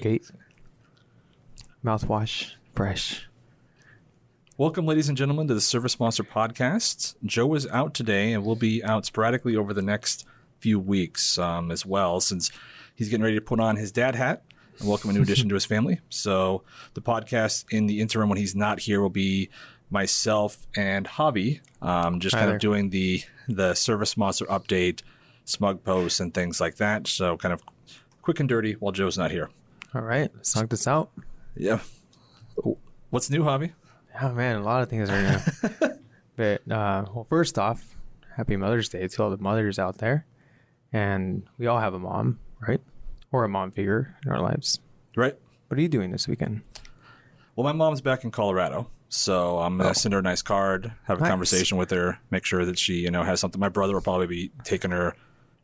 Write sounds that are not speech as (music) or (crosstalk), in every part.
Colgate. Mouthwash. Fresh. Welcome, ladies and gentlemen, to the ServiceMonster podcast. Joe is out today and will be out sporadically over the next few weeks um, as well, since he's getting ready to put on his dad hat and welcome a new addition to his (laughs) family. So, the podcast in the interim when he's not here will be myself and Javi, um, just Hi kind there. of doing the the ServiceMonster update, smug posts, and things like that. So, kind of quick and dirty while Joe's not here. All right. Let's knock this out. Yeah. What's new, Javi? Oh, man. A lot of things right (laughs) now. but, uh, well, first off, happy Mother's Day to all the mothers out there. And we all have a mom, right? Or a mom figure in our lives. Right. What are you doing this weekend? Well, my mom's back in Colorado, so I'm gonna Oh. send her a nice card, have a Nice. conversation with her, make sure that she, you know, has something. My brother will probably be taking her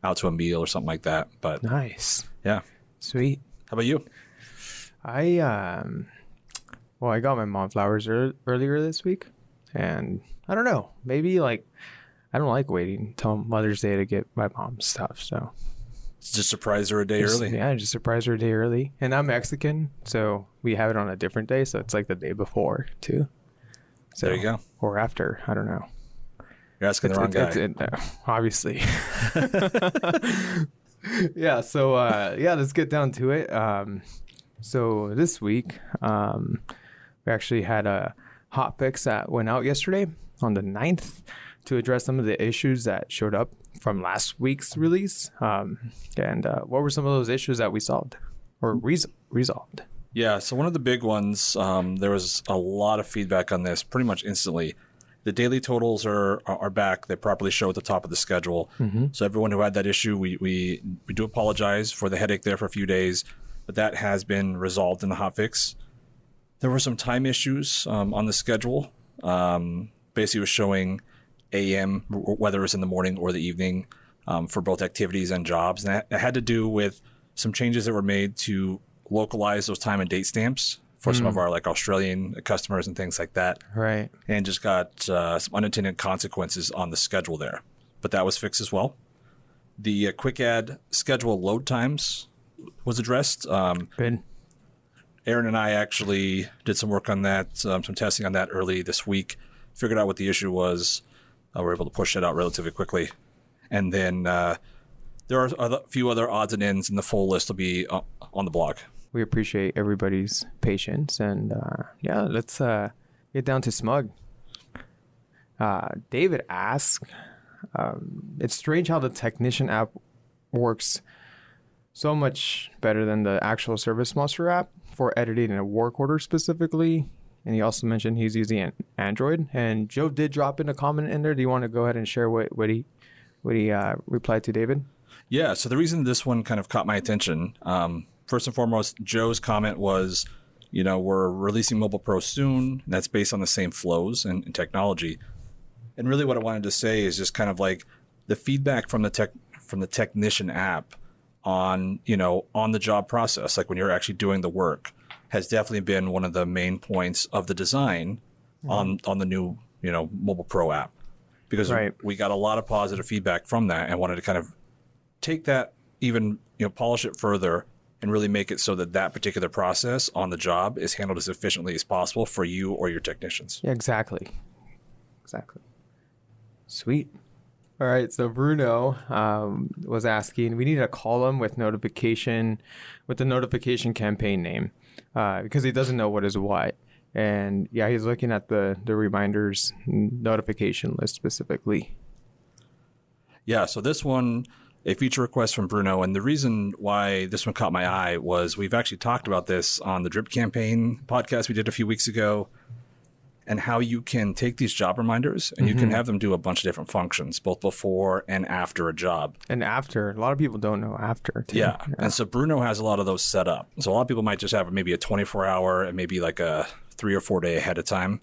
out to a meal or something like that. But Nice. yeah, Sweet. How about you? I um well, I got my mom flowers ear earlier this week and I don't know, maybe like I don't like waiting until Mother's Day to get my mom stuff. So Just surprise her a day just- early. yeah, just surprise her a day early. And I'm Mexican, so we have it on a different day, so it's like the day before too. So, There you go. Or after, I don't know. You're asking the wrong It's- guy. it's- it- uh, obviously. (laughs) (laughs) yeah. So uh, yeah, let's get down to it. Um, so this week, um, we actually had a hot fix that went out yesterday on the 9th to address some of the issues that showed up from last week's release. Um, and uh, what were some of those issues that we solved or res- resolved? Yeah, so one of the big ones, um, there was a lot of feedback on this pretty much instantly. The daily totals are are back. They properly show at the top of the schedule. So everyone who had that issue, we, we we do apologize for the headache there for a few days, but that has been resolved in the hotfix. There were some time issues um, on the schedule. Um, basically, it was showing AM whether it was in the morning or the evening um, for both activities and jobs, and that had to do with some changes that were made to localize those time and date stamps for some of our like Australian customers and things like that Right. and just got uh, some unintended consequences on the schedule there. But that was fixed as well. The uh, quick add schedule load times was addressed. Um, Good. Aaron and I actually did some work on that, um, some testing on that early this week. Figured out what the issue was. Uh, we were able to push it out relatively quickly, and then uh, there are a few other odds and ends, and the full list will be uh, on the blog. We appreciate everybody's patience and uh, yeah let's uh, get down to smug. Uh, david asked um, it's strange how the technician app works so much better than the actual ServiceMonster app for editing a work order specifically. And he also mentioned he's using an android. And joe did drop in a comment in there. Do you want to go ahead and share what, what he what he uh, replied to david? Yeah. So the reason this one kind of caught my attention, um, first and foremost, Joe's comment was, you know, we're releasing Mobile Pro soon. And that's based on the same flows and, and technology. And really, what I wanted to say is just kind of like the feedback from the tech from the technician app on you know on the job process, like when you're actually doing the work, has definitely been one of the main points of the design mm-hmm. on on the new you know Mobile Pro app because Right. we got a lot of positive feedback from that and wanted to kind of take that even you know polish it further and really make it so that that particular process on the job is handled as efficiently as possible for you or your technicians. Yeah, exactly. Exactly. Sweet. All right. So Bruno um, was asking, we need a column with notification, with the notification campaign name, uh, because he doesn't know what is what. And yeah, he's looking at the the reminders notification list specifically. Yeah, so this one, a feature request from Bruno, and the reason why this one caught my eye was we've actually talked about this on the Drip Campaign podcast we did a few weeks ago, and how you can take these job reminders and you can mm-hmm. have them do a bunch of different functions, both before and after a job. And after, a lot of people don't know after. Too. Yeah. And so Bruno has a lot of those set up. So a lot of people might just have maybe a 24 hour and maybe like a three or four day ahead of time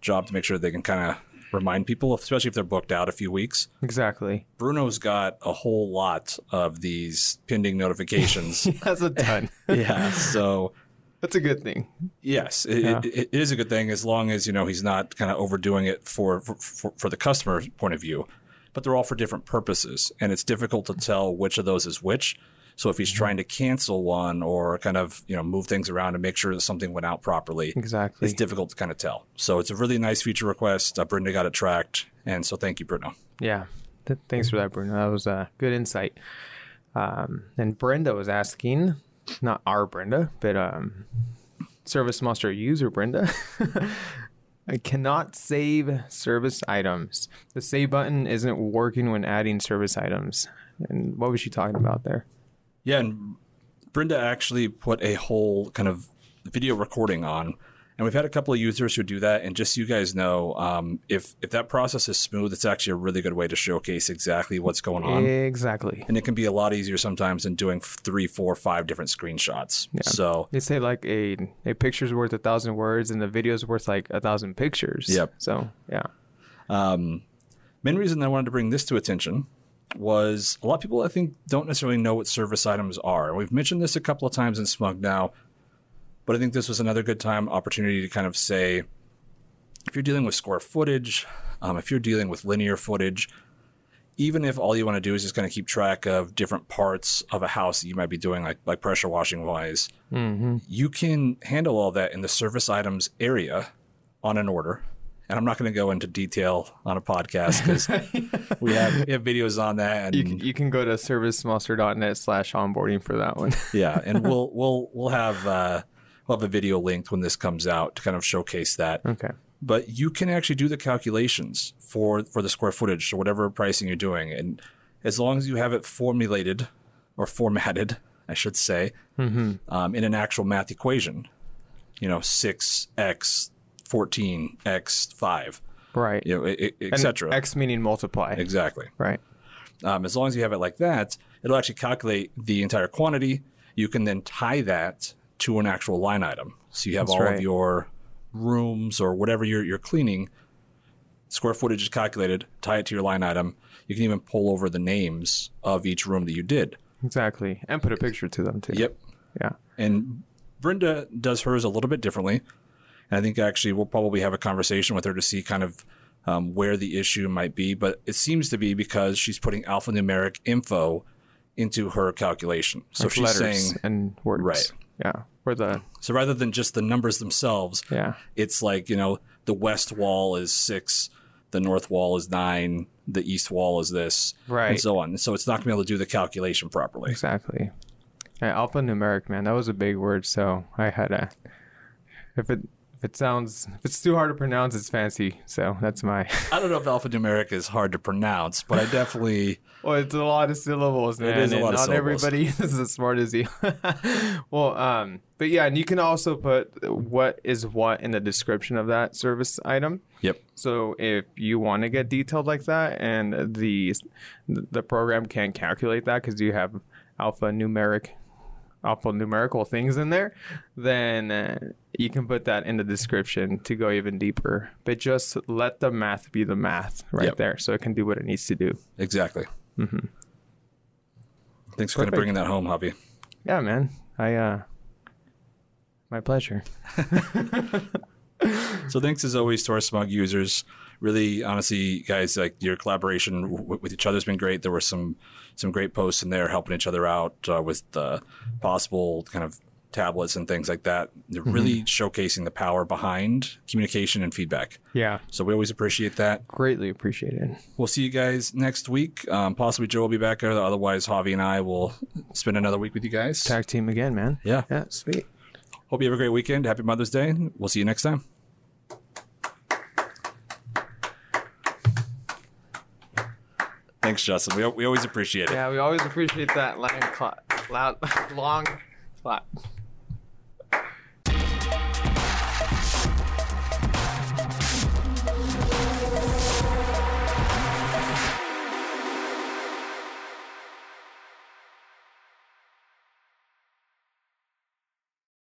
job to make sure they can kind of remind people, especially if they're booked out a few weeks. Exactly. Bruno's got a whole lot of these pending notifications. (laughs) He has a ton. (laughs) yeah. So That's a good thing. yes, it, Yeah. it, it is a good thing as long as you know he's not kind of overdoing it for, for for the customer's point of view. But they're all for different purposes, and it's difficult to tell which of those is which. So if he's trying to cancel one or kind of you know move things around to make sure that something went out properly, Exactly. it's difficult to kind of tell. So it's a really nice feature request. Uh, Brenda got it tracked, and so thank you, Bruno. Yeah. Th- thanks for that, Bruno. That was a good insight. Um, and Brenda was asking, not our Brenda, but um, ServiceMonster user Brenda. (laughs) I cannot save service items. The save button isn't working when adding service items. And what was she talking about there? Yeah, and Brenda actually put a whole kind of video recording on, and we've had a couple of users who do that. And just so you guys know, um, if if that process is smooth, it's actually a really good way to showcase exactly what's going on. Exactly. And it can be a lot easier sometimes than doing three, four, five different screenshots. So They say like a a picture's worth a thousand words and the video's worth like a thousand pictures. Yep. So yeah. Um, main reason I wanted to bring this to attention was a lot of people I think don't necessarily know what service items are. And we've mentioned this a couple of times in Smug now, but I think this was another good time opportunity to kind of say if you're dealing with square footage, um, if you're dealing with linear footage, even if all you want to do is just kind of keep track of different parts of a house that you might be doing, like like pressure washing wise, you can handle all that in the service items area on an order. And I'm not going to go into detail on a podcast because (laughs) we have we have videos on that, and You can, you can go to servicemonster.net slash onboarding for that one. (laughs) yeah, and we'll we'll we'll have uh, we'll have a video linked when this comes out to kind of showcase that. okay. But you can actually do the calculations for for the square footage or whatever pricing you're doing, and as long as you have it formulated or formatted, I should say, um, in an actual math equation, you know, six x fourteen x five, Right. you know, And etc. X meaning multiply. Exactly. Right. Um, as long as you have it like that, it'll actually calculate the entire quantity. You can then tie that to an actual line item. So you have That's all right. of your rooms or whatever you're, you're cleaning. Square footage is calculated, tie it to your line item. You can even pull over the names of each room that you did. Exactly. And put a picture to them too. Yep. Yeah. And Brenda does hers a little bit differently. And I think actually we'll probably have a conversation with her to see kind of um, where the issue might be. But it seems to be because she's putting alphanumeric info into her calculation. So she's letters saying, and words. Right. Yeah. Or the so rather than just the numbers themselves, yeah. it's like, you know, the west wall is six, the north wall is nine, the east wall is this, right, and so on. So it's not going to be able to do the calculation properly. Exactly. Yeah, alphanumeric, man. That was a big word, so I had a if it it sounds if it's too hard to pronounce, it's fancy. So that's my (laughs) I don't know if alphanumeric is hard to pronounce, but I definitely. (laughs) Well, it's a lot of syllables, man. is a and lot of not syllables. everybody (laughs) is as smart as you. well, um, but yeah, and you can also put what is what in the description of that service item. Yep. So if you want to get detailed like that, and the the program can't calculate that because you have alpha numeric alpha numerical things in there, then uh, you can put that in the description to go even deeper. But just let the math be the math right Yep. there, so it can do what it needs to do. Exactly. Mm-hmm. Thanks for kind of bringing that home, Javi. Yeah, man. I uh, my pleasure. (laughs) So thanks as always to our smug users. Really, honestly, guys, like your collaboration w- with each other has been great. There were some some great posts in there helping each other out uh, with the possible kind of tablets and things like that. They're really showcasing the power behind communication and feedback. Yeah, So we always appreciate that. greatly appreciated. We'll see you guys next week. Um, possibly Joe will be back. Otherwise, Javi and I will spend another week with you guys. Tag team again, man. Yeah. Yeah, sweet. Hope you have a great weekend. Happy Mother's Day. We'll see you next time. Thanks, Justin. We, we always appreciate it. Yeah, we always appreciate that loud, loud, (laughs) long clap.